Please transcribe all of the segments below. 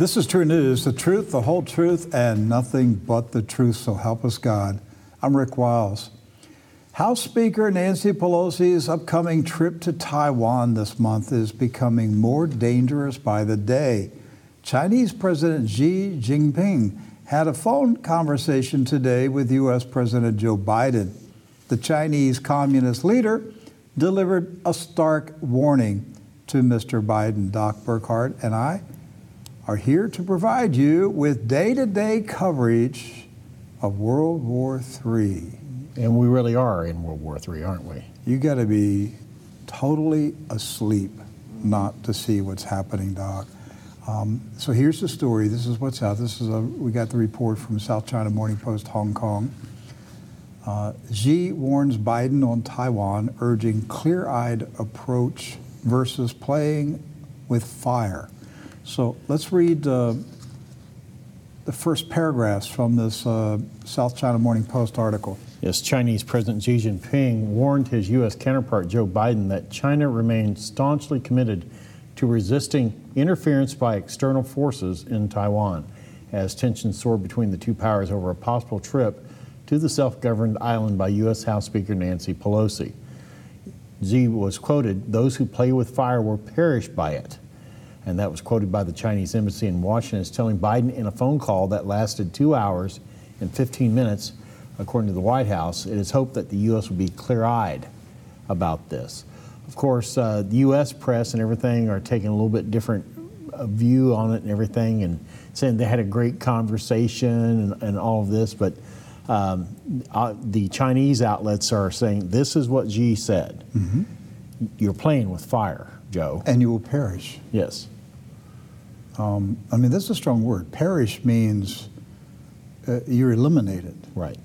This is True News, the truth, the whole truth, and nothing but the truth. So help us God. I'm Rick Wiles. House Speaker Nancy Pelosi's upcoming trip to Taiwan this month is becoming more dangerous by the day. Chinese President Xi Jinping had a phone conversation today with U.S. President Joe Biden. The Chinese communist leader delivered a stark warning to Mr. Biden. Doc Burkhardt and I are here to provide you with day to day coverage of World War III. And we really are in World War III, aren't we? You got to be totally asleep not to see what's happening, Doc. Um, so here's the story. This is what's out. This is a, we got the report from South China Morning Post, Hong Kong. Uh, Xi warns Biden on Taiwan, urging clear-eyed approach versus playing with fire. So let's read uh, the first paragraphs from this uh, South China Morning Post article. Yes, Chinese President Xi Jinping warned his U.S. counterpart Joe Biden that China remains staunchly committed to resisting interference by external forces in Taiwan as tensions soared between the two powers over a possible trip to the self governed island by U.S. House Speaker Nancy Pelosi. Xi was quoted, Those who play with fire will perish by it. And that was quoted by the Chinese embassy in Washington as telling Biden in a phone call that lasted two hours and 15 minutes according to the White House, it is hoped that the U.S. will be clear eyed about this. Of course, uh, the U.S. press and everything are taking a little bit different uh, view on it and everything and saying they had a great conversation and, and all of this, but um, uh, the Chinese outlets are saying this is what Xi said. Mm-hmm. You're playing with fire, Joe. And you will perish. Yes. Um, I mean, that's a strong word. Perish means uh, you're eliminated. Right.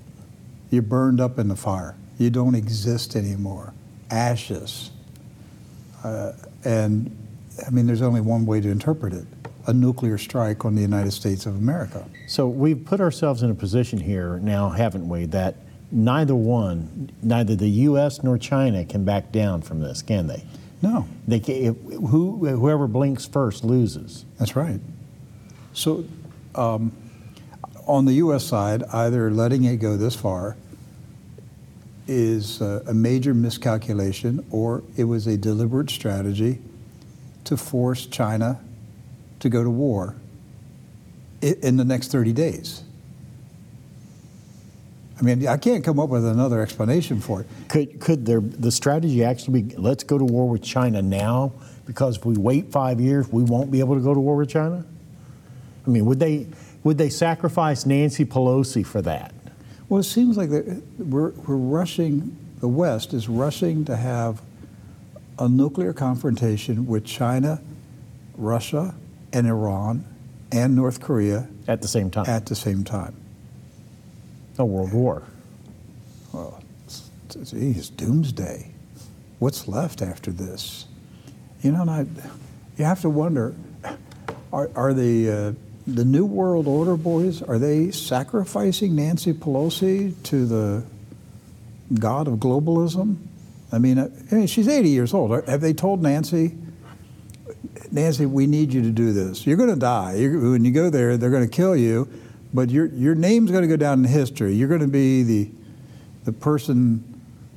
You're burned up in the fire. You don't exist anymore. Ashes. Uh, and I mean, there's only one way to interpret it a nuclear strike on the United States of America. So we've put ourselves in a position here now, haven't we, that neither one, neither the U.S. nor China can back down from this, can they? No. They if, who, whoever blinks first loses. That's right. So, um, on the U.S. side, either letting it go this far is a, a major miscalculation or it was a deliberate strategy to force China to go to war in the next 30 days. I mean, I can't come up with another explanation for it. Could, could there, the strategy actually be let's go to war with China now because if we wait five years, we won't be able to go to war with China? I mean, would they, would they sacrifice Nancy Pelosi for that? Well, it seems like we're, we're rushing, the West is rushing to have a nuclear confrontation with China, Russia, and Iran, and North Korea at the same time. At the same time. A world war. Well, it's, doomsday. What's left after this? You know, and I, you have to wonder: Are, are the uh, the New World Order boys, are they sacrificing Nancy Pelosi to the god of globalism? I mean, I mean, she's 80 years old. Have they told Nancy, Nancy, we need you to do this? You're going to die. You're, when you go there, they're going to kill you, but your, your name's going to go down in history. You're going to be the, the person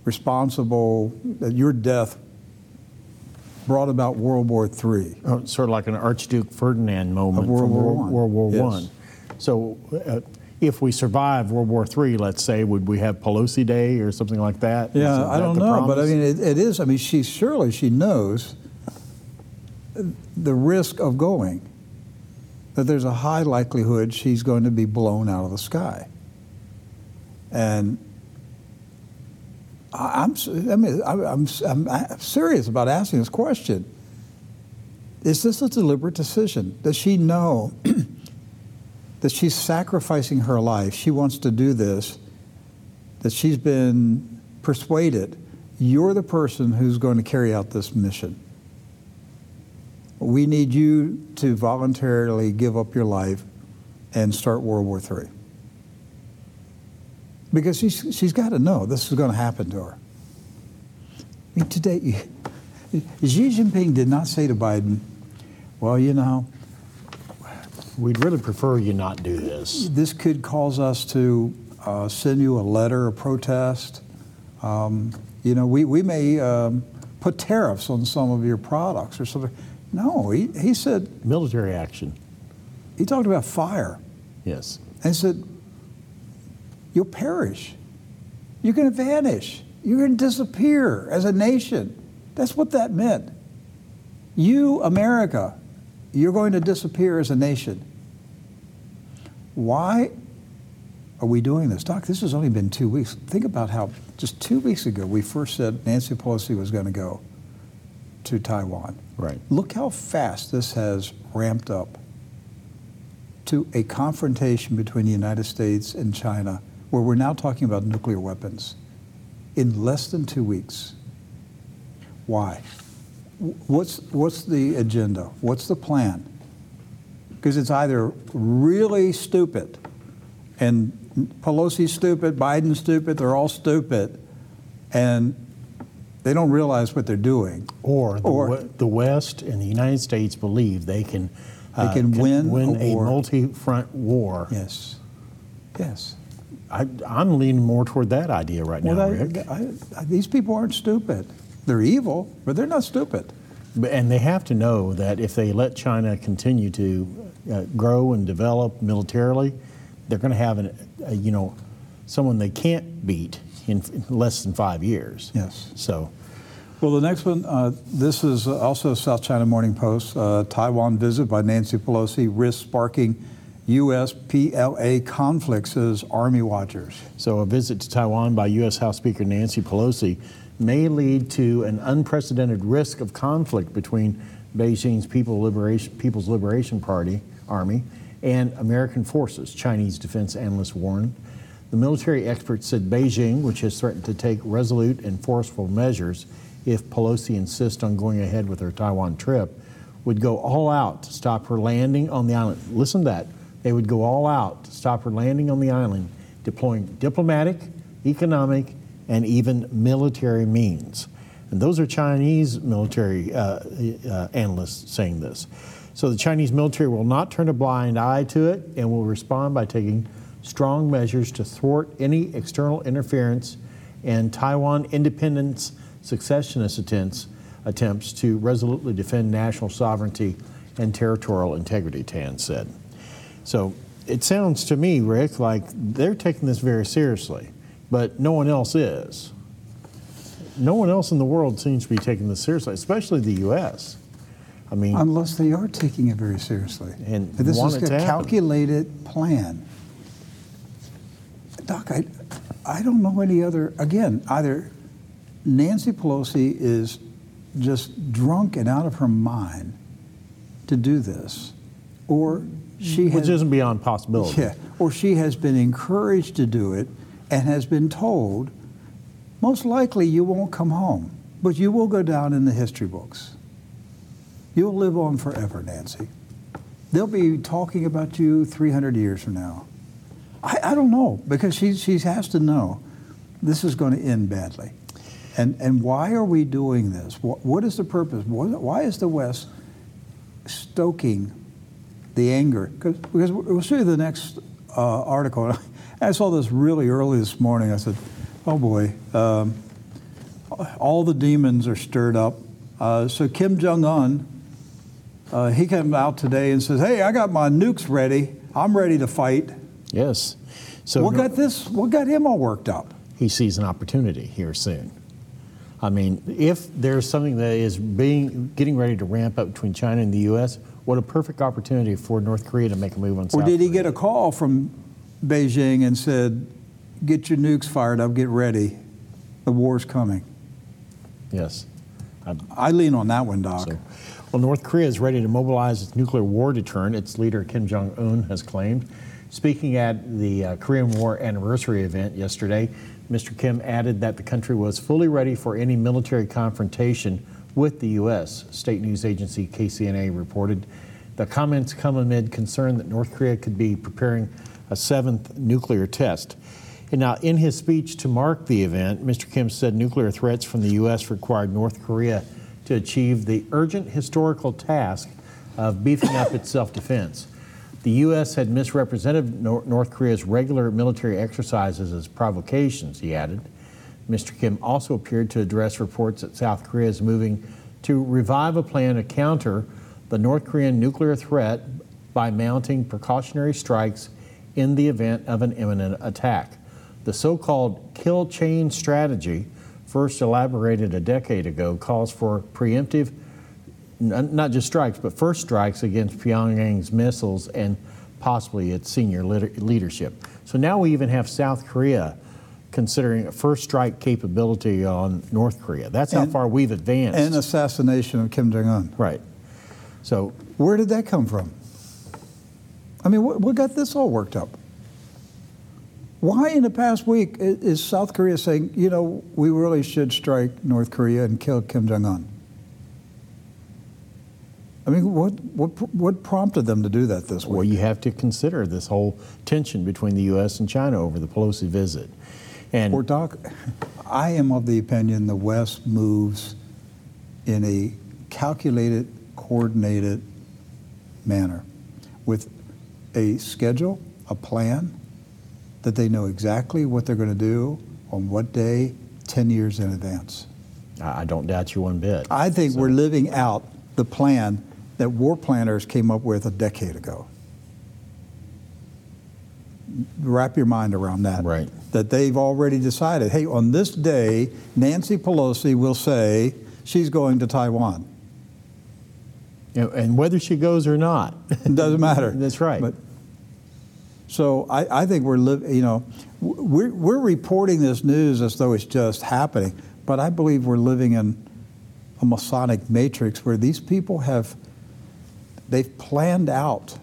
responsible, that your death brought about World War III. Oh, sort of like an Archduke Ferdinand moment of World from War World, World War yes. One. So, uh, if we survive World War III, let's say, would we have Pelosi Day or something like that? Yeah, that I don't know, promise? but I mean, it, it is. I mean, she surely she knows the risk of going. That there's a high likelihood she's going to be blown out of the sky. And I'm, I mean, I'm, I'm, I'm serious about asking this question. Is this a deliberate decision? Does she know that she's sacrificing her life? She wants to do this, that she's been persuaded you're the person who's going to carry out this mission. We need you to voluntarily give up your life and start World War III because she's, she's got to know this is going to happen to her. I mean, today, Xi Jinping did not say to Biden, well, you know, We'd really prefer you not do this. This could cause us to uh, send you a letter of protest. Um, you know, we, we may um, put tariffs on some of your products or something. No, he, he said, Military action, he talked about fire. yes. And he said, You'll perish. You're going to vanish. You're going to disappear as a nation. That's what that meant. You, America, you're going to disappear as a nation. Why are we doing this? Doc, this has only been two weeks. Think about how just two weeks ago we first said Nancy Pelosi was going to go to Taiwan. Right. Look how fast this has ramped up to a confrontation between the United States and China, where we're now talking about nuclear weapons in less than two weeks. Why? What's, what's the agenda? What's the plan? Because it's either really stupid, and Pelosi's stupid, Biden's stupid, they're all stupid, and they don't realize what they're doing. Or the, Or- we- the West and the United States believe they can, They uh, can win win a a, multi-front war. Yes. Yes. I, I'm leaning more toward that idea right now, Well, Rick. I, I, these people aren't stupid. They're evil, but they're not stupid. And they have to know that if they let China continue to uh, grow and develop militarily, they're going to have an, a, you know, someone they can't beat in, less than five years. Yes. So, Well, the next one, uh, this is also South China Morning Post. Uh, Taiwan visit by Nancy Pelosi risks sparking U.S. PLA conflicts, says Army watchers. so a visit to Taiwan by U.S. House Speaker Nancy Pelosi may lead to an unprecedented risk of conflict between Beijing's People Liberation, People's Liberation Party, Army, and American forces, Chinese defense analysts warned. The military experts said Beijing, which has threatened to take resolute and forceful measures if Pelosi insists on going ahead with her Taiwan trip, would go all out to stop her landing on the island. Listen to that. They would go all out to stop her landing on the island, deploying diplomatic, economic, and even military means. And those are Chinese military uh, uh, analysts saying this. So the Chinese military will not turn a blind eye to it and will respond by taking strong measures to thwart any external interference and Taiwan independence successionist attempts, attempts to resolutely defend national sovereignty and territorial integrity, Tan said. So it sounds to me, Rick, like they're taking this very seriously, but no one else is. No one else in the world seems to be taking this seriously, especially the U.S. I mean, Unless they are taking it very seriously. And this is a calculated plan. Doc, I, I don't know any other, again, either Nancy Pelosi is just drunk and out of her mind to do this, or she which has, isn't beyond possibility. yeah, or she has been encouraged to do it and has been told, most likely you won't come home, but you will go down in the history books. You'll live on forever, Nancy. They'll be talking about you 300 years from now. I, I don't know, because she, she has to know this is going to end badly. And, and why are we doing this? What, what is the purpose? Why is the West stoking the anger? Cause, because we'll see the next uh, article. I saw this really early this morning. I said, oh boy, um, all the demons are stirred up. Uh, so Kim Jong Un, uh, he came out today and says, "Hey, I got my nukes ready. I'm ready to fight." Yes. So what no- got this? What got him all worked up? he sees an opportunity here soon. I mean, if there's something that is being getting ready to ramp up between China and the U.S., what a perfect opportunity for North Korea to make a move on Or South did he Korea. get a call from Beijing and said, "Get your nukes fired up. Get ready. The war's coming." Yes. I lean on that one, Doc. So, well, North Korea is ready to mobilize its nuclear war deterrent, its leader Kim Jong un has claimed. Speaking at the uh, Korean War anniversary event yesterday, Mr. Kim added that the country was fully ready for any military confrontation with the U.S. State news agency KCNA reported. The comments come amid concern that North Korea could be preparing a seventh nuclear test. And now, in his speech to mark the event, Mr. Kim said nuclear threats from the U.S. required North Korea to achieve the urgent historical task of beefing up its self defense. The U.S. had misrepresented North Korea's regular military exercises as provocations, he added. Mr. Kim also appeared to address reports that South Korea is moving to revive a plan to counter the North Korean nuclear threat by mounting precautionary strikes in the event of an imminent attack. The so called kill chain strategy, first elaborated a decade ago, calls for preemptive, not just strikes, but first strikes against Pyongyang's missiles and possibly its senior leadership. So now we even have South Korea considering a first strike capability on North Korea. That's how And- far we've advanced. And assassination of Kim Jong Un. right. So Where did that come from? I mean, what, what got this all worked up? Why in the past week is South Korea saying, you know, we really should strike North Korea and kill Kim Jong Un? I mean, what, what, what prompted them to do that this way? Well, you have to consider this whole tension between the U.S. and China over the Pelosi visit. And Or Doc, I am of the opinion the West moves in a calculated, coordinated manner with a schedule, a plan, that they know exactly what they're going to do on what day 10 years in advance. I I don't doubt you one bit. I think So- we're living out the plan that war planners came up with a decade ago. Wrap your mind around that. Right. That they've already decided, hey, on this day, Nancy Pelosi will say she's going to Taiwan. And whether she goes or not, It doesn't matter. That's right. But so I, I think we're living, you know, we're, we're reporting this news as though it's just happening, but I believe we're living in a Masonic matrix where these people have, they've planned out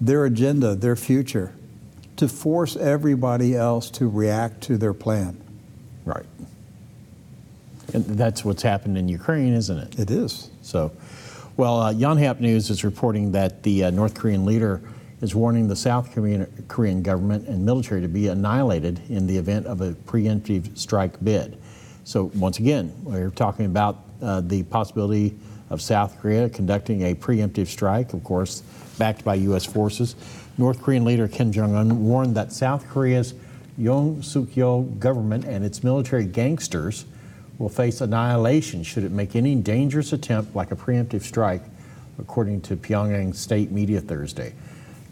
their agenda, their future, to force everybody else to react to their plan. right. And that's what's happened in Ukraine, isn't it? It is. So, well, uh, Yonhap News is reporting that the uh, North Korean leader is warning the South Korean, Korean government and military to be annihilated in the event of a preemptive strike bid. So, once again, we're talking about uh, the possibility of South Korea conducting a preemptive strike, of course, backed by U.S. forces. North Korean leader Kim Jong un warned that South Korea's Yoon Suk Yeol government and its military gangsters will face annihilation should it make any dangerous attempt like a preemptive strike, according to Pyongyang state media Thursday.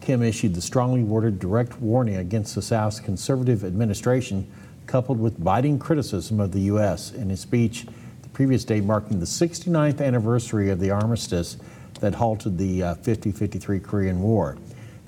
Kim issued the strongly worded direct warning against the South's conservative administration, coupled with biting criticism of the U.S. in his speech previous day marking the 69th anniversary of the armistice that halted the uh, 50 53 Korean War.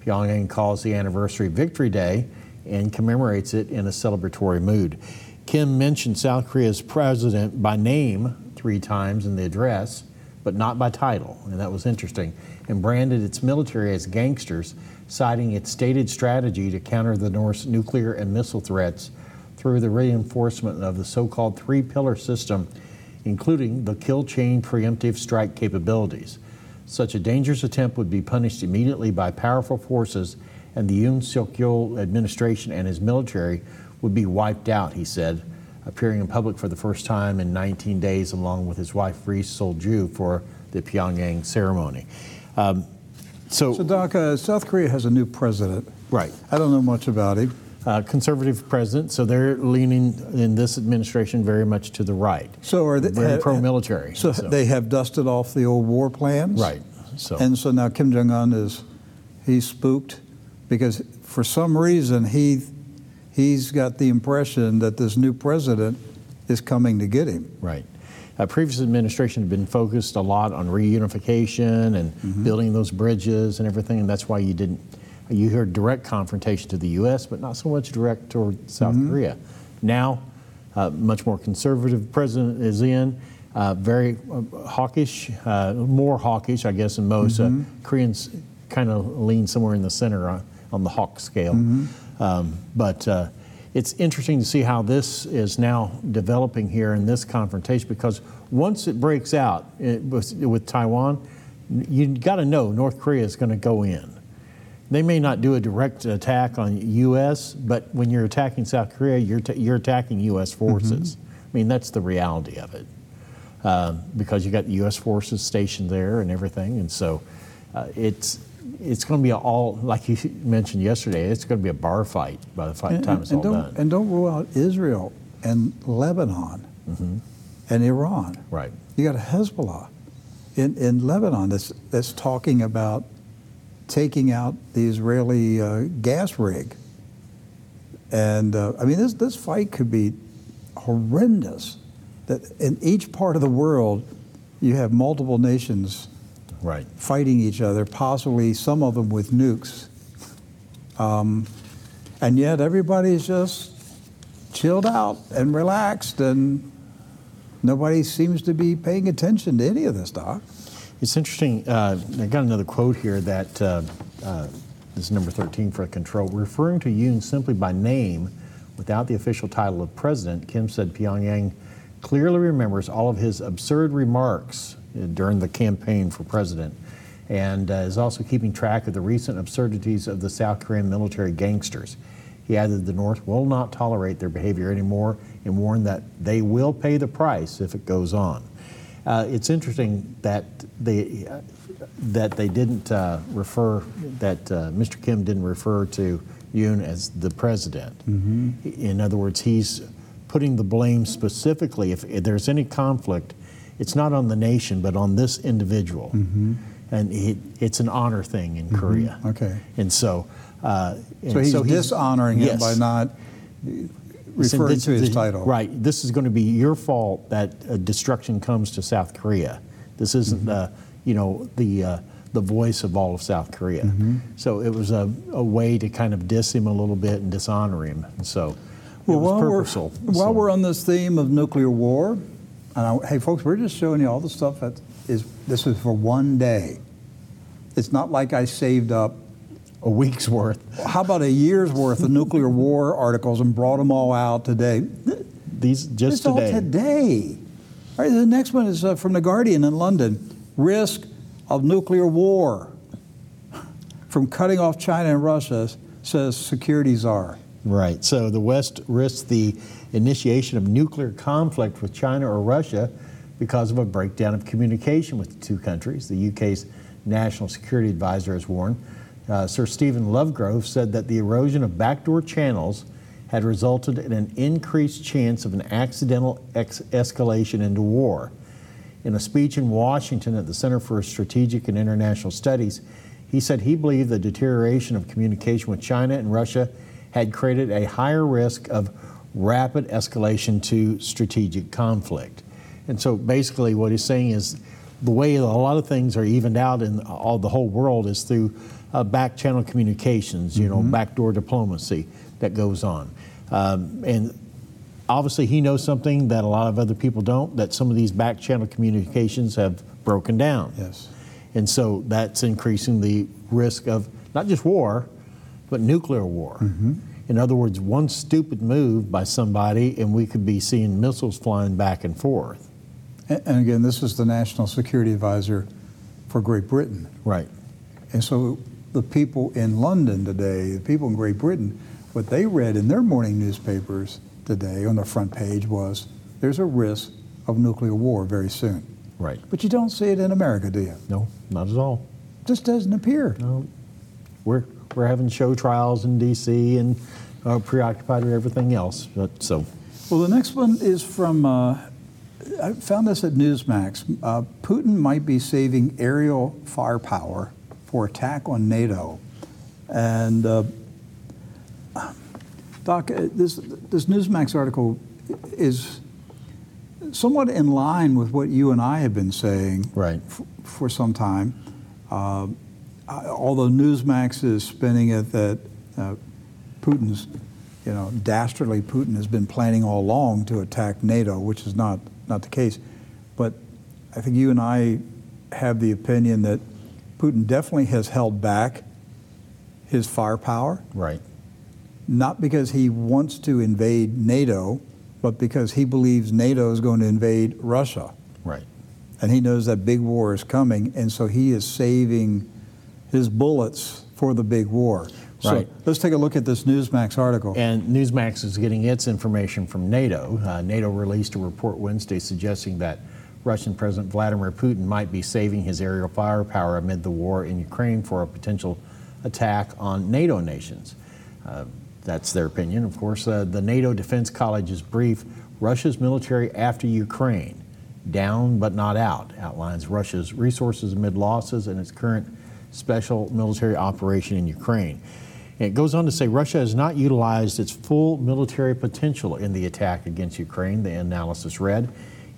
Pyongyang calls the anniversary Victory Day and commemorates it in a celebratory mood. Kim mentioned South Korea's president by name three times in the address, but not by title, and that was interesting, and branded its military as gangsters, citing its stated strategy to counter the North's nuclear and missile threats through the reinforcement of the so called three pillar system, including the kill chain preemptive strike capabilities. Such a dangerous attempt would be punished immediately by powerful forces, and the Yoon Suk Yeol administration and his military would be wiped out, he said, appearing in public for the first time in 19 days along with his wife, Ri Sol Ju, for the Pyongyang ceremony. Um, so, So, Doc, uh, South Korea has a new president. right. I don't know much about him. Uh, conservative president, so they're leaning in this administration very much to the right. So are they Very pro-military. So, they have dusted off the old war plans, right. So And so now Kim Jong Un is he's spooked because for some reason he he's got the impression that this new president is coming to get him. Right. Uh, previous administration had been focused a lot on reunification and Mm-hmm. building those bridges and everything, and that's why you didn't. You heard direct confrontation to the U.S., but not so much direct toward South Mm-hmm. Korea. Now, uh, much more conservative president is in, uh, very uh, hawkish, uh, more hawkish, I guess, than most. Mm-hmm. Uh, Koreans kind of lean somewhere in the center on, on the hawk scale. Mm-hmm. Um, but uh, it's interesting to see how this is now developing here in this confrontation because once it breaks out it, with, with Taiwan, you got to know North Korea is going to go in. They may not do a direct attack on U.S., but when you're attacking South Korea, you're, ta- you're attacking U.S. forces. I mean, that's the reality of it. Um, because you got the U.S. forces stationed there and everything, and so uh, it's it's going to be all, like you mentioned yesterday, it's going to be a bar fight by the fi- And- time it's and all done. And don't rule out Israel and Lebanon and Iran. Mm-hmm. Right. You got a Hezbollah in, in Lebanon that's, that's talking about taking out the Israeli uh, gas rig. And uh, I mean, this, this fight could be horrendous. That in each part of the world, you have multiple nations Right. fighting each other, possibly some of them with nukes. Um, and yet everybody's just chilled out and relaxed, and nobody seems to be paying attention to any of this, Doc. It's interesting. Uh, I got another quote here that uh, uh, is number 13 for control. Referring to Yoon simply by name without the official title of president, Kim said Pyongyang clearly remembers all of his absurd remarks uh, during the campaign for president and uh, is also keeping track of the recent absurdities of the South Korean military gangsters. He added the North will not tolerate their behavior anymore and warned that they will pay the price if it goes on. Uh, it's interesting that they uh, that they didn't uh, refer that uh, Mr. Kim didn't refer to Yoon as the president. In other words, he's putting the blame specifically if, if there's any conflict, it's not on the nation but on this individual, and he, it's an honor thing in Korea. Okay. And so, uh, and So he's dishonoring him yes. by not referring this- to his title. Right. This is going to be your fault that uh, destruction comes to South Korea. This isn't Mm-hmm. the, you know, the uh, the voice of all of South Korea. Mm-hmm. So it was a, a way to kind of diss him a little bit and dishonor him. And so Well, it was while purposeful. We're, while So- we're on this theme of nuclear war, and I, hey, folks, we're just showing you all the stuff that is. This is for one day. It's not like I saved up. A week's worth. How about a year's worth of nuclear war articles and brought them all out today? These just it's all today. today. All right, the next one is uh, from the Guardian in London. Risk of nuclear war from cutting off China and Russia, says security czar. Right. So the West risks the initiation of nuclear conflict with China or Russia because of a breakdown of communication with the two countries. The UK's National Security Advisor has warned. Uh, Sir Stephen Lovegrove said that the erosion of backdoor channels had resulted in an increased chance of an accidental ex- escalation into war. In a speech in Washington at the Center for Strategic and International Studies, he said he believed the deterioration of communication with China and Russia had created a higher risk of rapid escalation to strategic conflict. And so basically, what he's saying is the way a lot of things are evened out in all the whole world is through uh, back channel communications, you know, backdoor diplomacy that goes on. Um, and obviously he knows something that a lot of other people don't that some of these back channel communications have broken down Yes. and so that's increasing the risk of not just war but nuclear war in other words one stupid move by somebody and we could be seeing missiles flying back and forth And, and again, this is the National Security Advisor for Great Britain. right And so the people in London today, the people in Great Britain, what they read in their morning newspapers today on the front page was there's a risk of nuclear war very soon. right But you don't see it in America, do you? no not at all Just doesn't appear. no we're we're having show trials in dc and uh, preoccupied with everything else but so Well, the next one is from, uh, I found this at Newsmax. Uh, Putin might be saving aerial firepower for attack on NATO. And uh, Doc, uh, this, this Newsmax article is somewhat in line with what you and I have been saying Right. f- for some time. Uh, although Newsmax is spinning it that uh, Putin's, you know, dastardly Putin has been planning all along to attack NATO, which is not, not the case. But I think you and I have the opinion that Putin definitely has held back his firepower, right not because he wants to invade NATO, but because he believes NATO is going to invade Russia right and he knows that big war is coming, and so he is saving his bullets for the big war. So Right. let's take a look at this Newsmax article. And Newsmax is getting its information from NATO. Uh, NATO released a report Wednesday suggesting that Russian President Vladimir Putin might be saving his aerial firepower amid the war in Ukraine for a potential attack on NATO nations. Uh, that's their opinion. Of course, uh, the NATO Defense College's brief, Russia's military after Ukraine, down but not out, outlines Russia's resources amid losses and its current special military operation in Ukraine. It goes on to say Russia has not utilized its full military potential in the attack against Ukraine, the analysis read.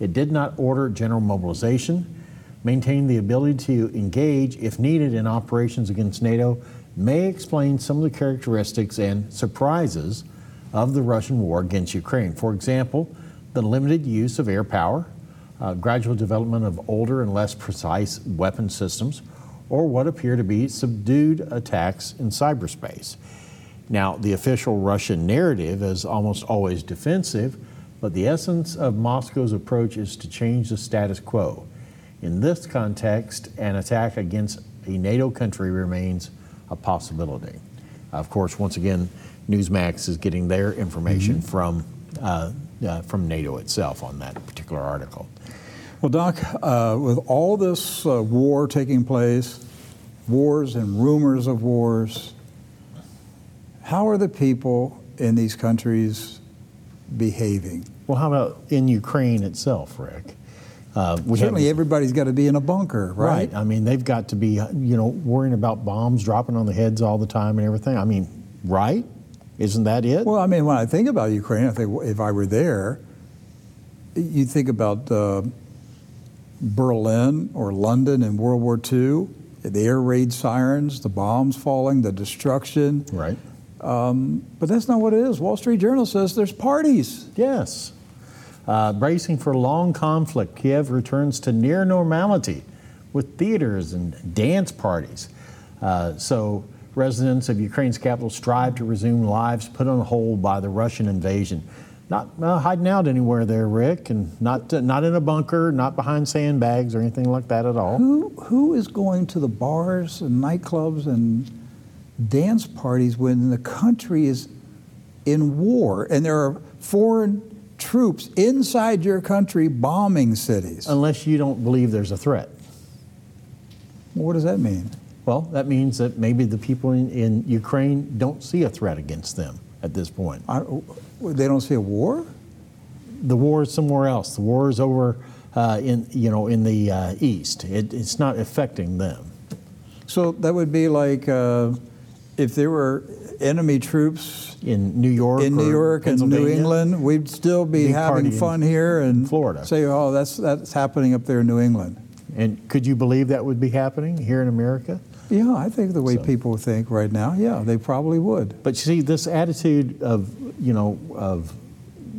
It did not order general mobilization, maintain the ability to engage if needed in operations against NATO, may explain some of the characteristics and surprises of the Russian war against Ukraine. For example, the limited use of air power, uh, gradual development of older and less precise weapon systems, or what appear to be subdued attacks in cyberspace. Now, the official Russian narrative is almost always defensive, but the essence of Moscow's approach is to change the status quo. In this context, an attack against a NATO country remains a possibility. Of course, once again, Newsmax is getting their information mm-hmm. from, uh, uh, from NATO itself on that particular article. Well, Doc, uh, with all this uh, war taking place, wars and rumors of wars, how are the people in these countries behaving? Well, how about in Ukraine itself, Rick? Uh, Certainly, everybody's got to be in a bunker, right? Right. I mean, they've got to be, you know, worrying about bombs dropping on the heads all the time and everything. I mean, right? Isn't that it? Well, I mean, when I think about Ukraine, I think if I were there, you think about uh, Berlin or London in World War II, the air raid sirens, the bombs falling, the destruction. Right. Um, but that's not what it is. Wall Street Journal says there's parties. Yes. Uh, bracing for long conflict, Kiev returns to near normality with theaters and dance parties. Uh, so, residents of Ukraine's capital strive to resume lives put on hold by the Russian invasion. Not uh, hiding out anywhere there, Rick, and not uh, not in a bunker, not behind sandbags or anything like that at all. Who who is going to the bars and nightclubs and dance parties when the country is in war and there are foreign troops inside your country bombing cities. Unless you don't believe there's a threat. Well, what does that mean? Well, that means that maybe the people in, in Ukraine don't see a threat against them at this point. I, they don't see a war? The war is somewhere else. The war is over uh, in, you know, in the uh, east. It, it's not affecting them. So that would be like uh, if there were enemy troops in New York, in New York and New England, we'd still be having fun here and Florida. Say, oh, that's that's happening up there in New England. And could you believe that would be happening here in America? Yeah, I think the way so. people think right now, yeah, they probably would. But you see, this attitude of you know of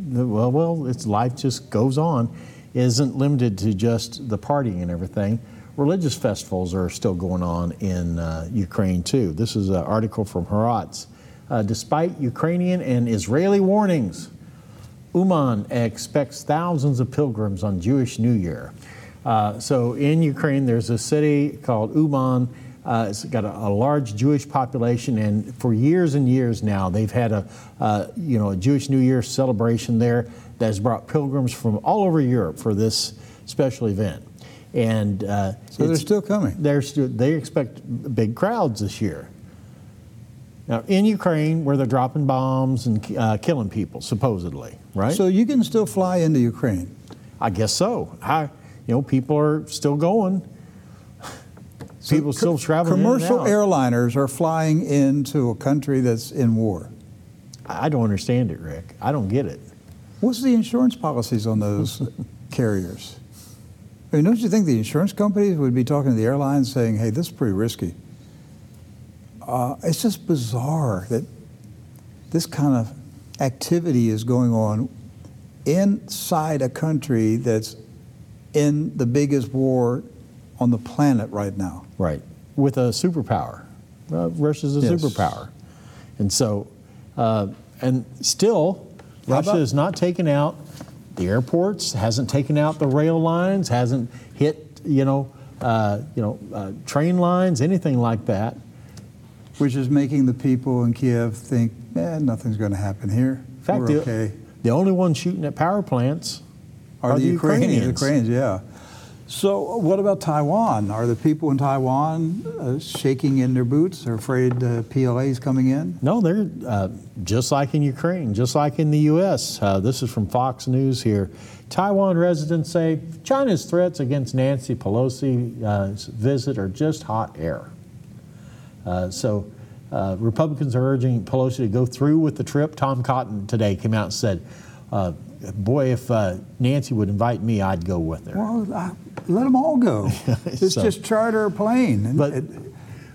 well, well, it's life just goes on, isn't limited to just the partying and everything religious festivals are still going on in uh, Ukraine too. This is an article from Haaretz. Uh, despite Ukrainian and Israeli warnings, Uman expects thousands of pilgrims on Jewish New Year. Uh, so in Ukraine, there's a city called Uman. Uh, it's got a, a, large Jewish population, and for years and years now, they've had a uh, you know a Jewish New Year celebration there that has brought pilgrims from all over Europe for this special event. And uh, so they're still coming. They're they expect big crowds this year. Now, in Ukraine, where they're dropping bombs and uh, killing people, supposedly, right? So you can still fly into Ukraine. I guess so. I, you know, people are still going. So people still traveling. Commercial airliners are flying into a country that's in war. I don't understand it, Rick. I don't get it. What's the insurance policies on those carriers? I mean, don't you think the insurance companies would be talking to the airlines saying, hey, this is pretty risky? Uh, it's just bizarre that this kind of activity is going on inside a country that's in the biggest war on the planet right now. Right. With a superpower. Uh, Russia's a yes. superpower. And so, uh, and still, Russia about, is not taken out the airports, hasn't taken out the rail lines, hasn't hit, you know, uh, you know, uh, train lines, anything like that. Which is making the people in Kiev think, eh, nothing's going to happen here. In fact, We're the, okay. the only ones shooting at power plants are, are the, the Ukrainians. Ukrainians. Ukrainians, yeah. So, what about Taiwan? Are the people in Taiwan uh, shaking in their boots? They're afraid uh, PLA is coming in? No, they're uh, just like in Ukraine, just like in the U.S. Uh, this is from Fox News here. Taiwan residents say China's threats against Nancy Pelosi's visit are just hot air. Uh, so, uh, Republicans are urging Pelosi to go through with the trip. Tom Cotton today came out and said, uh, boy, if uh, Nancy would invite me, I'd go with her. Well, I, let them all go. It's So- just charter a plane. But it-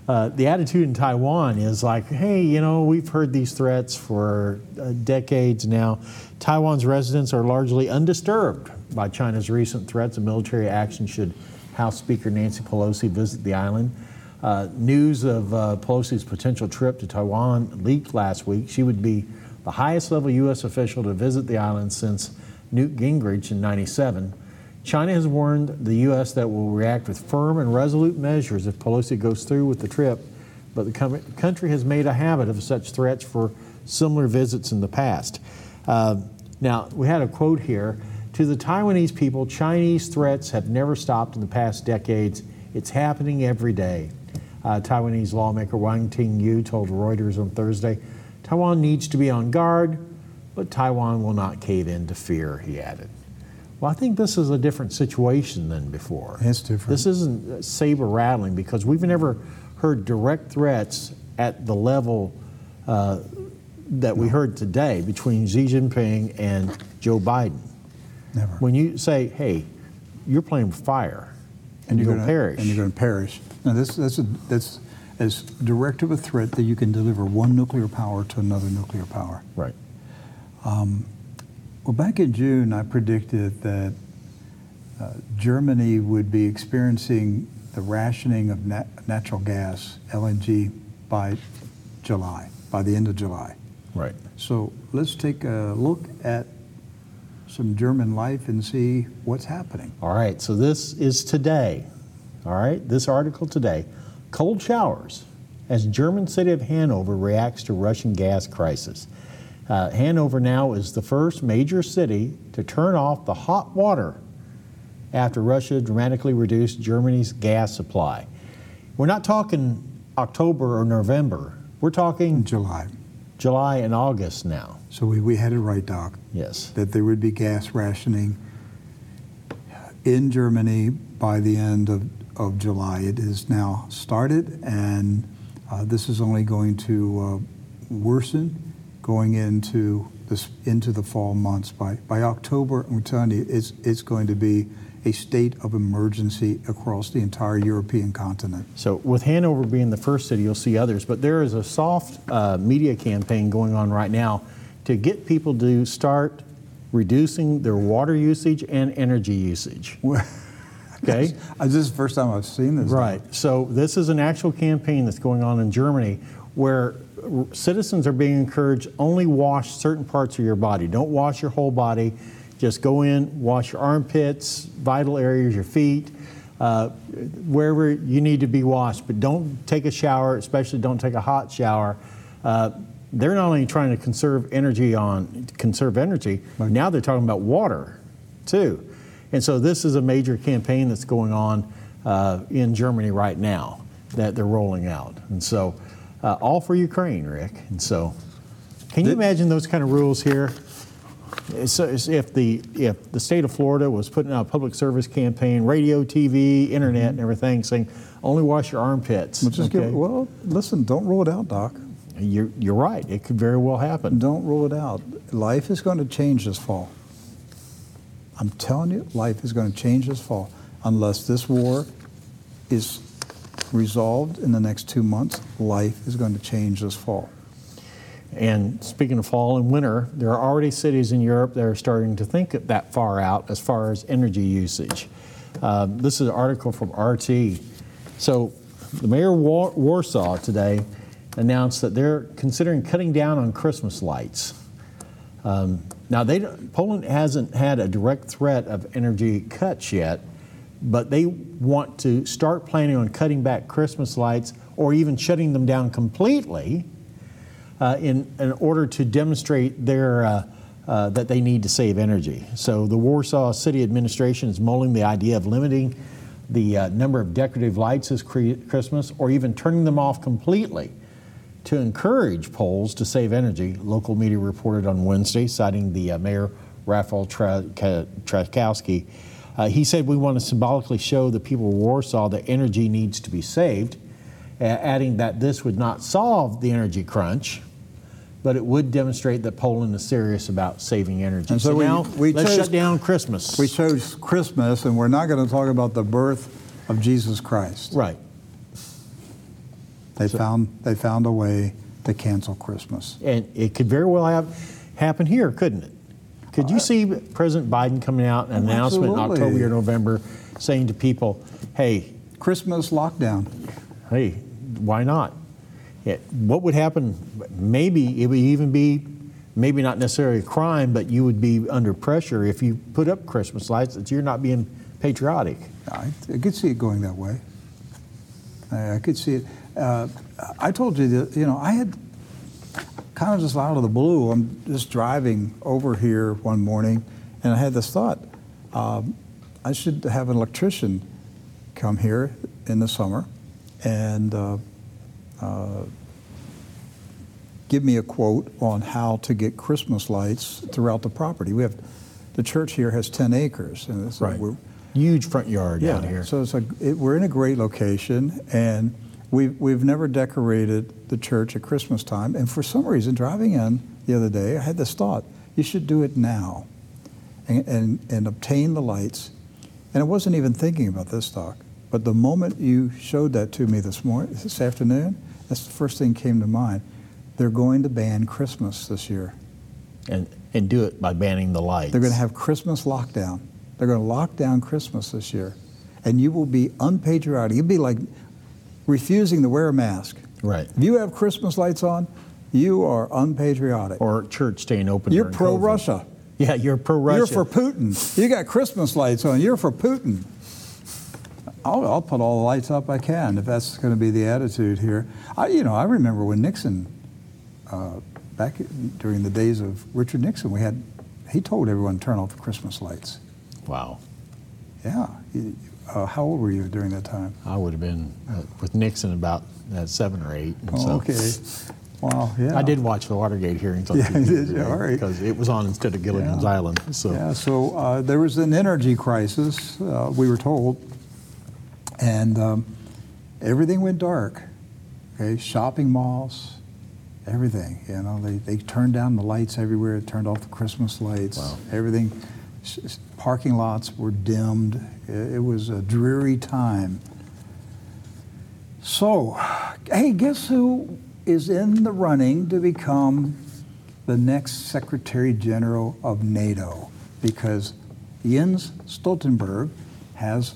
uh, the attitude in Taiwan is like, hey, you know, we've heard these threats for uh, decades now. Taiwan's residents are largely undisturbed by China's recent threats of military action should House Speaker Nancy Pelosi visit the island. Uh, news of uh, Pelosi's potential trip to Taiwan leaked last week. She would be the highest level U.S. official to visit the island since Newt Gingrich in 97. China has warned the U.S. that it will react with firm and resolute measures if Pelosi goes through with the trip, but the com- country has made a habit of such threats for similar visits in the past. Uh, now, we had a quote here To the Taiwanese people, Chinese threats have never stopped in the past decades. It's happening every day. Uh, Taiwanese lawmaker Wang Ting-yu told Reuters on Thursday, Taiwan needs to be on guard, but Taiwan will not cave in to fear, he added. Well, I think this is a different situation than before. It's different. This isn't saber rattling because we've never heard direct threats at the level uh, that we heard today between Xi Jinping and Joe Biden. never. When you say, hey, you're playing with fire and, you're you'll gonna, perish. And you're going to perish. Now, this, that's, a, that's as direct of a threat that you can deliver one nuclear power to another nuclear power. right. Well, back in June, I predicted that uh, Germany would be experiencing the rationing of nat- natural gas, LNG, by July, by the end of July. Right. So let's take a look at some German life and see what's happening. All right, so this is today. All right, this article today. Cold showers as German city of Hanover reacts to Russian gas crisis. Uh, Hanover now is the first major city to turn off the hot water after Russia dramatically reduced Germany's gas supply. We're not talking October or November. We're talking July. July and August now. So we, we had it right, Doc, Yes. that there would be gas rationing in Germany by the end of, of July. It is now started, and uh, this is only going to uh, worsen going into this into the fall months. By by October, I'm telling you, it's it's going to be a state of emergency across the entire European continent. So, with Hanover being the first city, you'll see others, but there is a soft uh, media campaign going on right now to get people to start reducing their water usage and energy usage. Okay? Uh, this is the first time I've seen this. Right. So, this is an actual campaign that's going on in Germany where citizens are being encouraged only wash certain parts of your body. Don't wash your whole body. Just go in, wash your armpits, vital areas, your feet, uh, wherever you need to be washed. But don't take a shower, especially don't take a hot shower. Uh, they're not only trying to conserve energy on conserve energy, Right. now they're talking about water too. And so this is a major campaign that's going on uh, in Germany right now that they're rolling out. And so uh, all for Ukraine, Rick. And so can you imagine those kind of rules here? So if the if the state of Florida was putting out a public service campaign, radio, TV, internet, and everything, saying only wash your armpits. Well, just okay? give, well, listen, don't rule it out, Doc. you're you're right. It could very well happen. Don't rule it out. Life is going to change this fall. I'm telling you, life is going to change this fall unless this war is resolved in the next two months. Life is going to change this fall. And speaking of fall and winter, there are already cities in Europe that are starting to think that far out as far as energy usage. Um, this is an article from RT. So, the mayor of War- Warsaw today announced that they're considering cutting down on Christmas lights. Um, now, they, Poland hasn't had a direct threat of energy cuts yet, but they want to start planning on cutting back Christmas lights or even shutting them down completely uh, in, in order to demonstrate their uh, uh, that they need to save energy. So the Warsaw City Administration is mulling the idea of limiting the uh, number of decorative lights this Christmas or even turning them off completely to encourage Poles to save energy. Local media reported on Wednesday, citing the uh, mayor Ka- Trakowski. Uh, he said, We want to symbolically show the people of Warsaw that energy needs to be saved, uh, adding that this would not solve the energy crunch, but it would demonstrate that Poland is serious about saving energy. And so we- now we let's chose- shut down Christmas. We chose Christmas, and we're not going to talk about the birth of Jesus Christ. right. They found they found a way to cancel Christmas. And it could very well have happened here, couldn't it? Could you see President Biden coming out and an announcement in Uh, October or November saying to people, hey, Christmas lockdown. hey, why not? It, what would happen? Maybe it would even be, maybe not necessarily a crime, but you would be under pressure if you put up Christmas lights that you're not being patriotic. I, I could see it going that way. I, I could see it. Uh, I told you that you know I had kind of just out of the blue. I'm just driving over here one morning, and I had this thought: um, I should have an electrician come here in the summer and uh, uh, give me a quote on how to get Christmas lights throughout the property. We have the church here has 10 acres, and it's, we're, Huge front yard down here. so it's like it, we're in a great location, and we've, we've never decorated the church at Christmas time. And for some reason, driving in the other day, I had this thought you should do it now and, and, and obtain the lights. And I wasn't even thinking about this, Doc. But the moment you showed that to me this morning, this afternoon, that's the first thing came to mind. They're going to ban Christmas this year. and, and do it by banning the lights. They're going to have Christmas lockdown. They're going to lock down Christmas this year. And you will be unpatriotic. You'll be like refusing to wear a mask. Right. If you have Christmas lights on, you are unpatriotic. Or church staying open. You're pro COVID. Russia. Yeah, you're pro Russia. You're for Putin. You got Christmas lights on. You're for Putin. I'll, I'll put all the lights up I can if that's going to be the attitude here. I, you know, I remember when Nixon, uh, back during the days of Richard Nixon, we had, he told everyone to turn off the Christmas lights. Wow. Yeah. He- Uh, how old were you during that time? I would have been uh, with Nixon about uh, seven or eight. and Oh, so okay. Wow. Yeah. I did watch the Watergate hearings on Yeah, TV did you? today All right. because it was on instead of Gilligan's Yeah. Island. So Yeah. So uh, there was an energy crisis. Uh, we were told, and um, everything went dark. Okay. Shopping malls, everything. You know, they, they turned down the lights everywhere. Turned off the Christmas lights. Wow. Everything. Parking lots were dimmed. It, was a dreary time. So, hey, guess who is in the running to become the next Secretary General of NATO? Because Jens Stoltenberg has,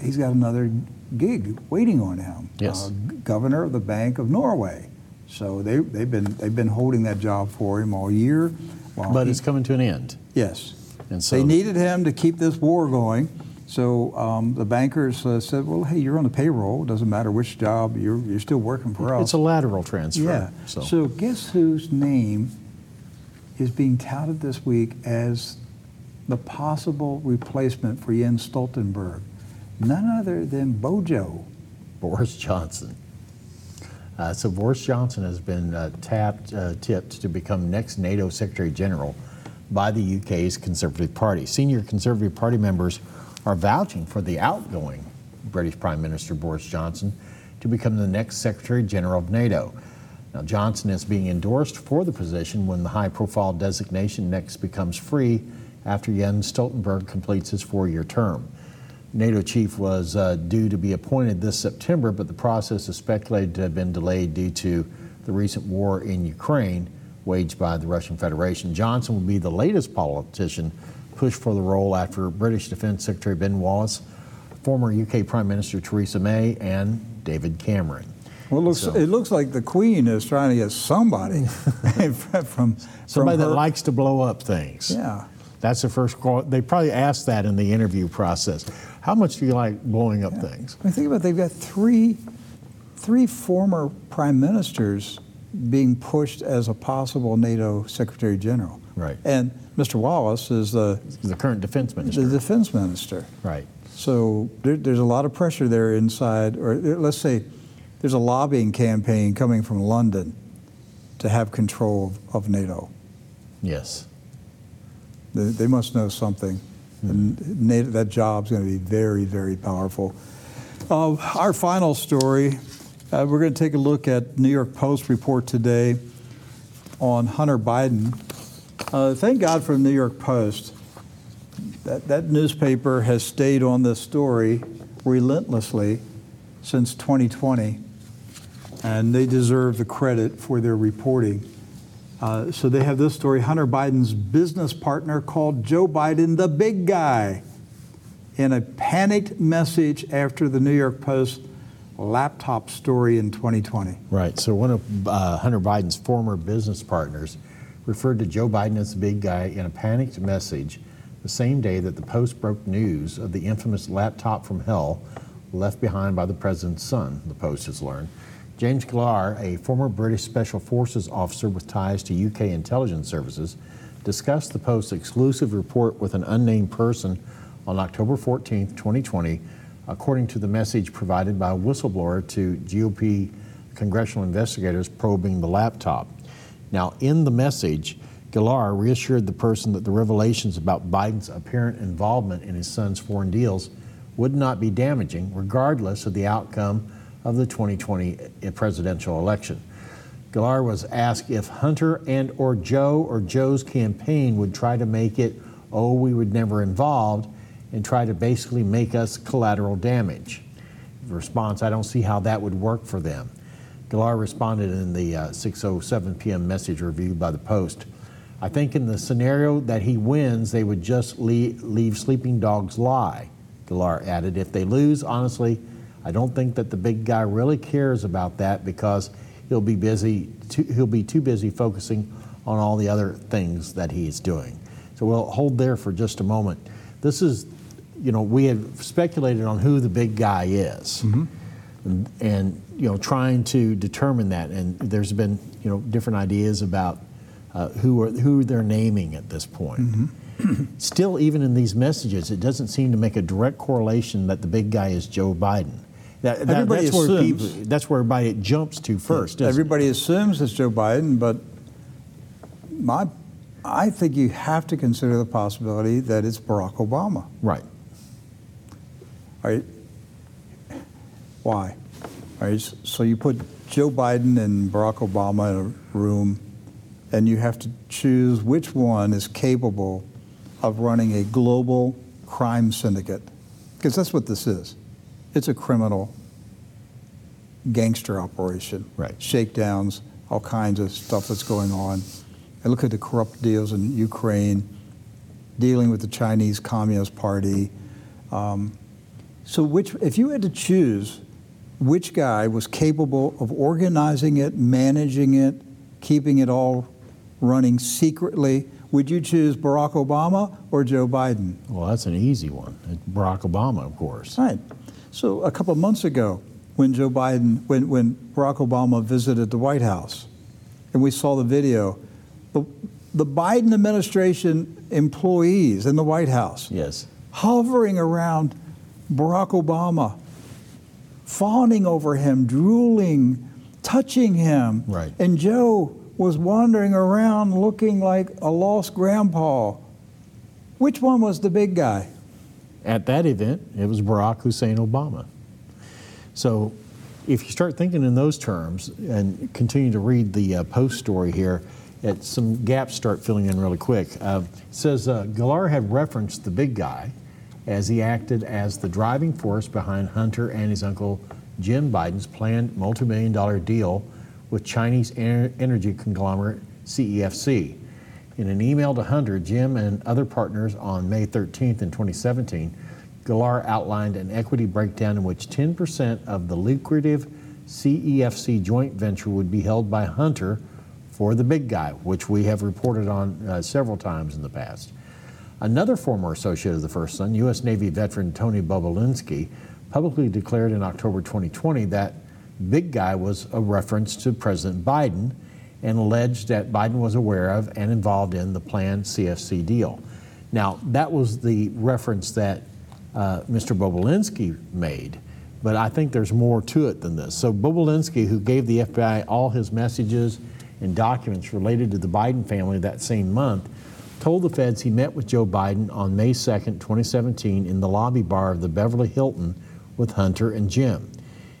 he's got another gig waiting on him. Yes. Uh, governor of the Bank of Norway. So they, they've been they've been holding that job for him all year. but he- it's coming to an end. yes, And so they needed him to keep this war going. So um, the bankers uh, said, "Well, hey, you're on the payroll. Doesn't matter which job. You're you're still working for us." it's a lateral transfer. Yeah. So, So. guess whose name is being touted this week as the possible replacement for Jens Stoltenberg? None other than Bojo. Boris Johnson. Uh, so Boris Johnson has been uh, tapped, uh, tipped to become next NATO Secretary General by the UK's Conservative Party. Senior Conservative Party members are vouching for the outgoing British Prime Minister Boris Johnson to become the next Secretary General of NATO. Now, Johnson is being endorsed for the position when the high profile designation next becomes free after Jens Stoltenberg completes his four year term. NATO chief was uh, due to be appointed this September, but the process is speculated to have been delayed due to the recent war in Ukraine waged by the Russian Federation. Johnson will be the latest politician pushed for the role after British Defense Secretary Ben Wallace, former UK Prime Minister Theresa May, and David Cameron. Well, it looks, So- it looks like the Queen is trying to get somebody from, from Somebody that likes to blow up things. Yeah. That's the first call. They probably asked that in the interview process. How much do you like blowing up things? I mean, think about it, they've got three, three former prime ministers being pushed as a possible NATO Secretary General. Right. And Mr. Wallace is the, The current defense minister. the defense minister. Right. So there, there's a lot of pressure there inside, or let's say there's a lobbying campaign coming from London to have control of, of NATO. Yes. They, they must know something. And NATO, that job's going to be very, very powerful. Uh, our final story, uh, we're going to take a look at New York Post report today on Hunter Biden. Uh, thank God for the New York Post. That, that newspaper has stayed on this story relentlessly since 2020, and they deserve the credit for their reporting. Uh, so they have this story Hunter Biden's business partner called Joe Biden the big guy in a panicked message after the New York Post laptop story in 2020. Right. So one of uh, Hunter Biden's former business partners referred to Joe Biden as the big guy in a panicked message the same day that the Post broke news of the infamous laptop from hell left behind by the president's son, the Post has learned. James Gilliar, a former British Special Forces officer with ties to UK intelligence services, discussed the Post's exclusive report with an unnamed person on October 14, 2020, according to the message provided by a whistleblower to GOP congressional investigators probing the laptop. Now, in the message, Gilliar reassured the person that the revelations about Biden's apparent involvement in his son's foreign deals would not be damaging, regardless of the outcome of the 2020 eh, presidential election. Gilliar was asked if Hunter and or Joe or Joe's campaign would try to make it, oh, we were never involved, and try to basically make us collateral damage. Response, I don't see how that would work for them. Gilliar responded in the uh, 6:07 p.m. message reviewed by the Post. I think in the scenario that he wins, they would just leave, leave sleeping dogs lie. Gilliar added, if they lose, honestly, I don't think that the big guy really cares about that because he'll be busy. Too, he'll be too busy focusing on all the other things that he's doing. So we'll hold there for just a moment. This is, you know, we have speculated on who the big guy is, and, and you know, trying to determine that. And there's been, you know, different ideas about uh, who are who they're naming at this point. Still, even in these messages, it doesn't seem to make a direct correlation that the big guy is Joe Biden. That, that- Everybody that's, where assumes- people, that's where everybody jumps to first. isn't it? Everybody assumes it's Joe Biden, but my, I think you have to consider the possibility that it's Barack Obama. Right. Right. Why? All right. So you put Joe Biden and Barack Obama in a room, and you have to choose which one is capable of running a global crime syndicate, because that's what this is. It's a criminal gangster operation. Right. Shakedowns, all kinds of stuff that's going on. And look at the corrupt deals in Ukraine, dealing with the Chinese Communist Party. Um, so, which, if you had to choose which guy was capable of organizing it, managing it, keeping it all running secretly, would you choose Barack Obama or Joe Biden? Well, that's an easy one. It's Barack Obama, of course. Right. So a couple of months ago, when Joe Biden, when, when Barack Obama visited the White House, and we saw the video, the, the Biden administration employees in the White House Yes. hovering around Barack Obama, fawning over him, drooling, touching him. Right. And Joe was wandering around looking like a lost grandpa. Which one was the big guy? At that event, it was Barack Hussein Obama. So if you start thinking in those terms and continue to read the uh, Post story here, it, some gaps start filling in really quick. Uh, it says uh, Galar had referenced the big guy as he acted as the driving force behind Hunter and his uncle Jim Biden's planned multi-million dollar deal with Chinese ener- energy conglomerate CEFC. In an email to Hunter, Jim and other partners on May 13th in 2017, Galar outlined an equity breakdown in which 10% of the lucrative CEFC joint venture would be held by Hunter for the big guy, which we have reported on uh, several times in the past. Another former associate of the First Son, U.S. Navy veteran Tony Bobulinski, publicly declared in October 2020 that big guy was a reference to President Biden and alleged that Biden was aware of and involved in the planned CEFC deal. Now, that was the reference that uh, Mr. Bobulinski made, but I think there's more to it than this. So, Bobulinski, who gave the FBI all his messages and documents related to the Biden family that same month, told the feds he met with Joe Biden on May 2, 2017, in the lobby bar of the Beverly Hilton with Hunter and Jim.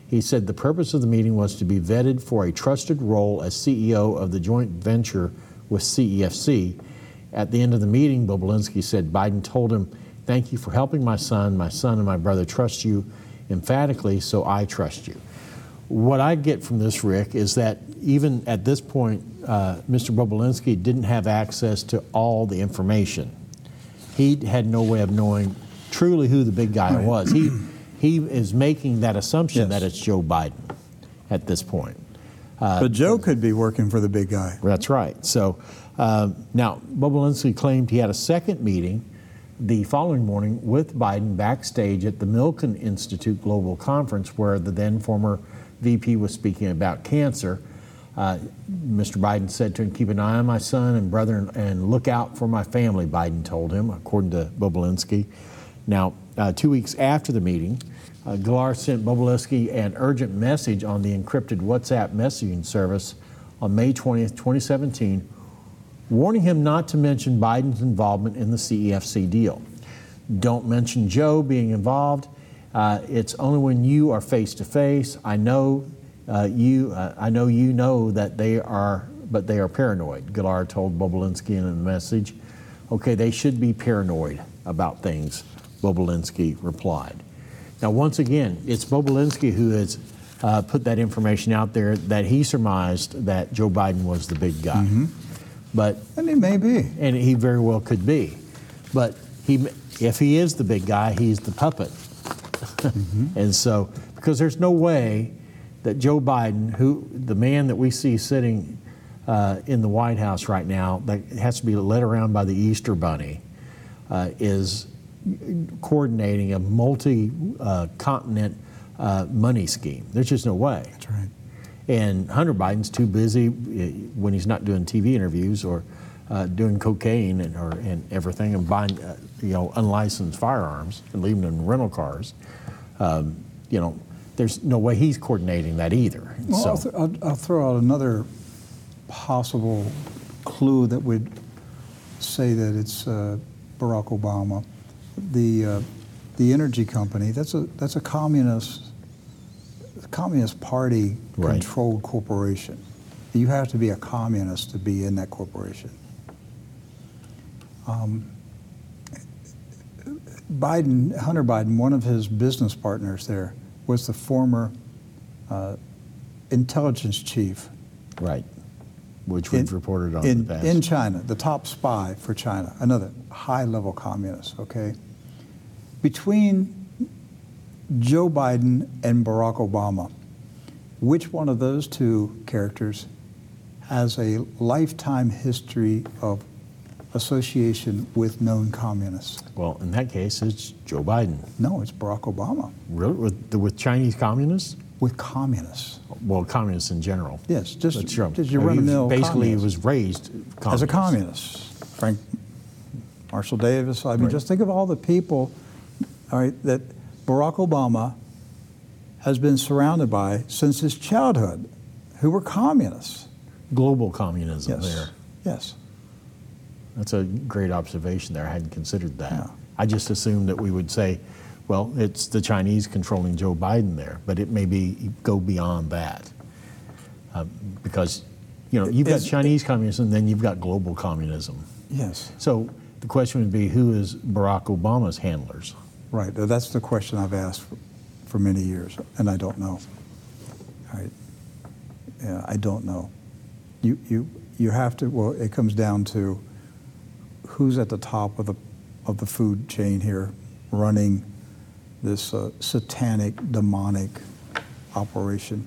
He said the purpose of the meeting was to be vetted for a trusted role as CEO of the joint venture with CEFC. At the end of the meeting, Bobulinski said Biden told him, Thank you for helping my son. My son and my brother trust you emphatically, so I trust you. What I get from this, Rick, is that even at this point, uh, Mr. Bobulinski didn't have access to all the information. He had no way of knowing truly who the big guy was. He, he is making that assumption Yes. that it's Joe Biden at this point. but Joe could be working for the big guy. That's right. So um, now, Bobulinski claimed he had a second meeting the following morning with Biden backstage at the Milken Institute Global Conference, where the then former VP was speaking about cancer. Uh, Mr. Biden said to him, Keep an eye on my son and brother and, look out for my family, Biden told him, according to Bobulinski. Now, uh, two weeks after the meeting, uh, Galar sent Bobulinski an urgent message on the encrypted WhatsApp messaging service on May 20th, 2017, warning him not to mention Biden's involvement in the CEFC deal. Don't mention Joe being involved. Uh, it's only when you are face to face. I know uh, you. Uh, I know you know that they are, but they are paranoid. Galar told Bobulinski in a message. Okay, they should be paranoid about things. Bobulinski replied. Now, once again, it's Bobulinski who has uh, put that information out there that he surmised that Joe Biden was the big guy. But And he may be. and he very well could be. But he, if he is the big guy, he's the puppet. and so, because there's no way that Joe Biden, who the man that we see sitting uh, in the White House right now, that has to be led around by the Easter Bunny, uh, is coordinating a multi-continent uh, money scheme. There's just no way. That's right. And Hunter Biden's too busy eh, when he's not doing TV interviews or uh, doing cocaine and, or, and everything and buying, uh, you know, unlicensed firearms and leaving them in rental cars. Um, you know, there's no way he's coordinating that either. Well, so, I'll, th- I'll, I'll throw out another possible clue that would say that it's uh, Barack Obama. The uh, the energy company that's a that's a communist communist party Right. controlled corporation. You have to be a communist to be in that corporation. Um, Biden, Hunter Biden, one of his business partners there was the former uh, intelligence chief right, which we've in- reported on in, in the past. in China, the top spy for China, another high level communist, okay? Between Joe Biden and Barack Obama, which one of those two characters has a lifetime history of association with known communists? well, in that case, it's Joe Biden. No, it's Barack Obama Really? With, with Chinese communists? with communists. Well, communists in general. Yes, just, But sure. just your run of mill Basically, he was raised communist. as a communist. Frank Marshall Davis. I mean, Right. just think of all the people, all right, that Barack Obama has been surrounded by since his childhood, who were communists. Global communism Yes. there. Yes. That's a great observation there. I hadn't considered that. I just assumed that we would say, well, it's the Chinese controlling Joe Biden there, but it may be go beyond that. Um, because, you know, you've got Is- Chinese communism, then you've got global communism. Yes. So the question would be who is Barack Obama's handlers? Right. That's the question I've asked for, for many years, and I don't know. Right. Yeah, I don't know. You, you, you have to, well, it comes down to who's at the top of the, of the food chain here running this uh, satanic, demonic operation.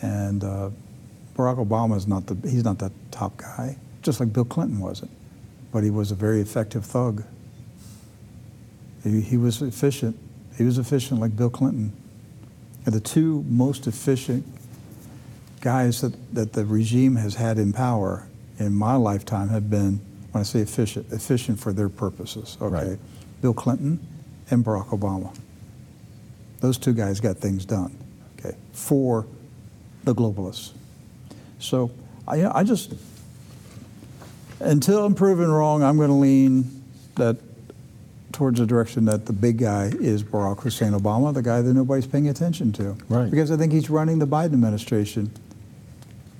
And uh, Barack Obama is not the, he's not that top guy, just like Bill Clinton wasn't. But he was a very effective thug. He, he was efficient. He was efficient like Bill Clinton. And the two most efficient guys that, that the regime has had in power in my lifetime have been, when I say efficient, efficient for their purposes. Okay, Right. Bill Clinton and Barack Obama. Those two guys got things done. Okay, for the globalists. So I, I just until I'm proven wrong, I'm going to lean that towards the direction that the big guy is Barack Hussein Obama, the guy that nobody's paying attention to. Right. Because I think he's running the Biden administration.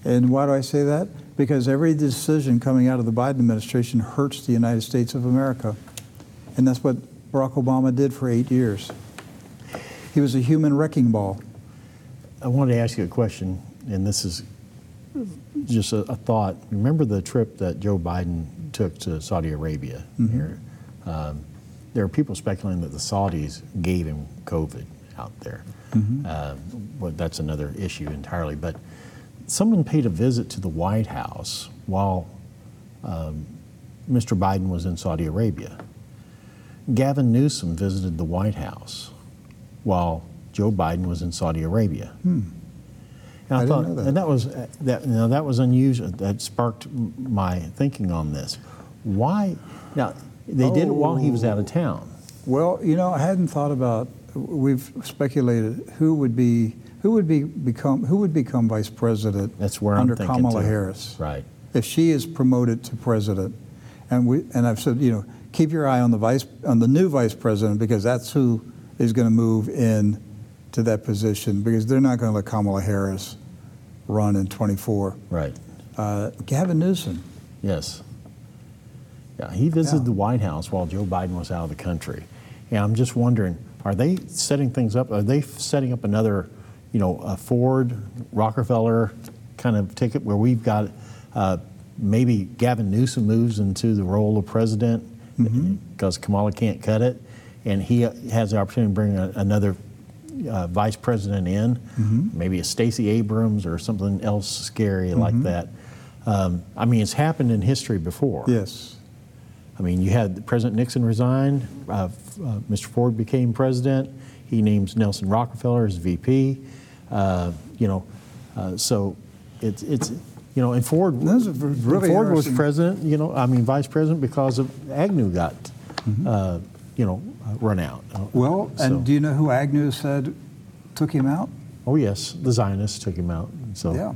And why do I say that? Because every decision coming out of the Biden administration hurts the United States of America. And that's what Barack Obama did for eight years. He was a human wrecking ball. I wanted to ask you a question, and this is just a, a thought. Remember the trip that Joe Biden took to Saudi Arabia? Here, um, there are people speculating that the Saudis gave him COVID out there. Uh, well, that's another issue entirely. But someone paid a visit to the White House while um, Mr. Biden was in Saudi Arabia. Gavin Newsom visited the White House while Joe Biden was in Saudi Arabia. And I, I didn't thought, know that. and that was uh, that. You know, that was unusual. That sparked my thinking on this. Why? Now they did it while he was out of town. Well, you know, I hadn't thought about. We've speculated who would be who would be become who would become vice president That's where I'm under Kamala too. Harris Right. if she is promoted to president. And we and I've said, you know, keep your eye on the vice on the new vice president because that's who is going to move in to that position because they're not going to let Kamala Harris run in 24. Right. Uh, Gavin Newsom. Yes. Yeah, he visited Yeah. the White House while Joe Biden was out of the country, and I'm just wondering: Are they setting things up? Are they setting up another, you know, a Ford Rockefeller kind of ticket where we've got uh, maybe Gavin Newsom moves into the role of president because Kamala can't cut it, and he uh, has the opportunity to bring a, another uh, vice president in, maybe a Stacey Abrams or something else scary like that. Um, I mean, it's happened in history before. Yes. I mean, you had President Nixon resign, uh, uh, Mr. Ford became president, he names Nelson Rockefeller as VP. Uh, you know, uh, so it's it's you know, and Ford really Ford was president. You know, I mean, vice president because of Agnew got uh, you know uh, run out. Well, so- and do you know who Agnew said took him out? oh yes, the Zionists took him out. So Yeah,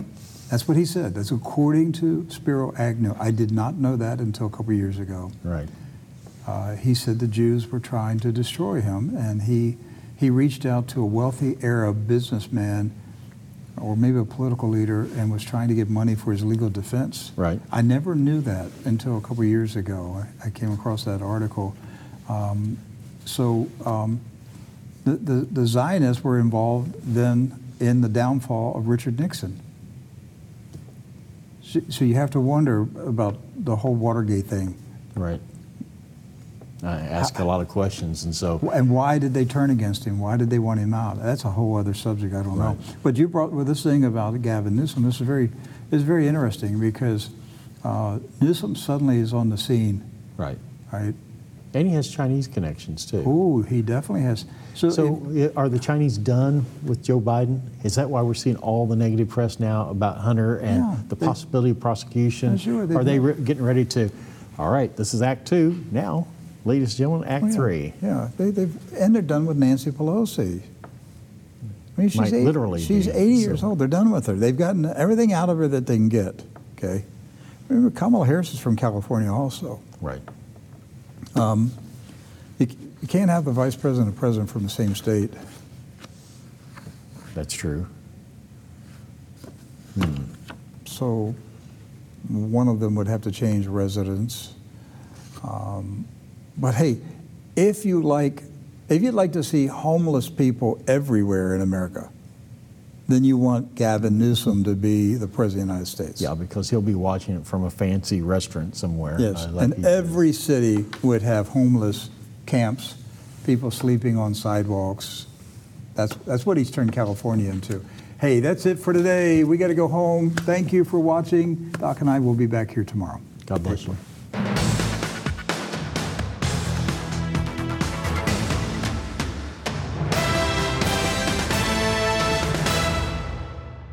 that's what he said. That's according to Spiro Agnew. I did not know that until a couple of years ago. right, Uh, he said the Jews were trying to destroy him, and he he reached out to a wealthy Arab businessman, or maybe a political leader, and was trying to get money for his legal defense. Right. I never knew that until a couple of years ago. I, I came across that article. Um, so um, the, the the Zionists were involved then in the downfall of Richard Nixon. So, so you have to wonder about the whole Watergate thing. right. I ask a lot of questions, and so And why did they turn against him? Why did they want him out? That's a whole other subject. I don't know. But you brought with this thing about Gavin Newsom. This is very, is very interesting because uh, Newsom suddenly is on the scene, right, right? and he has Chinese connections too. Oh, he definitely has. So, So, it- are the Chinese done with Joe Biden? Is that why we're seeing all the negative press now about Hunter and Yeah, the they- possibility of prosecution? Sure, are they re- getting ready to? All right, this is Act Two now, ladies and gentlemen, Act oh, yeah, Three. Yeah, they, they've and they're done with Nancy Pelosi. I mean, she's Might eight- literally she's be, 80 years old. They're done with her. They've gotten everything out of her that they can get. Okay. Remember, Kamala Harris is from California, also. Right. You, you can't have the vice president and president from the same state. That's true. So one of them would have to change residence. Um, but hey, if you like, if you'd like to see homeless people everywhere in America, then you want Gavin Newsom to be the president of the United States. Yeah, because he'll be watching it from a fancy restaurant somewhere. Yes, uh, like and does. every city would have homeless camps, people sleeping on sidewalks. That's, that's what he's turned California into. Hey, that's it for today. We got to go home. Thank you for watching. Doc and I will be back here tomorrow. God bless you.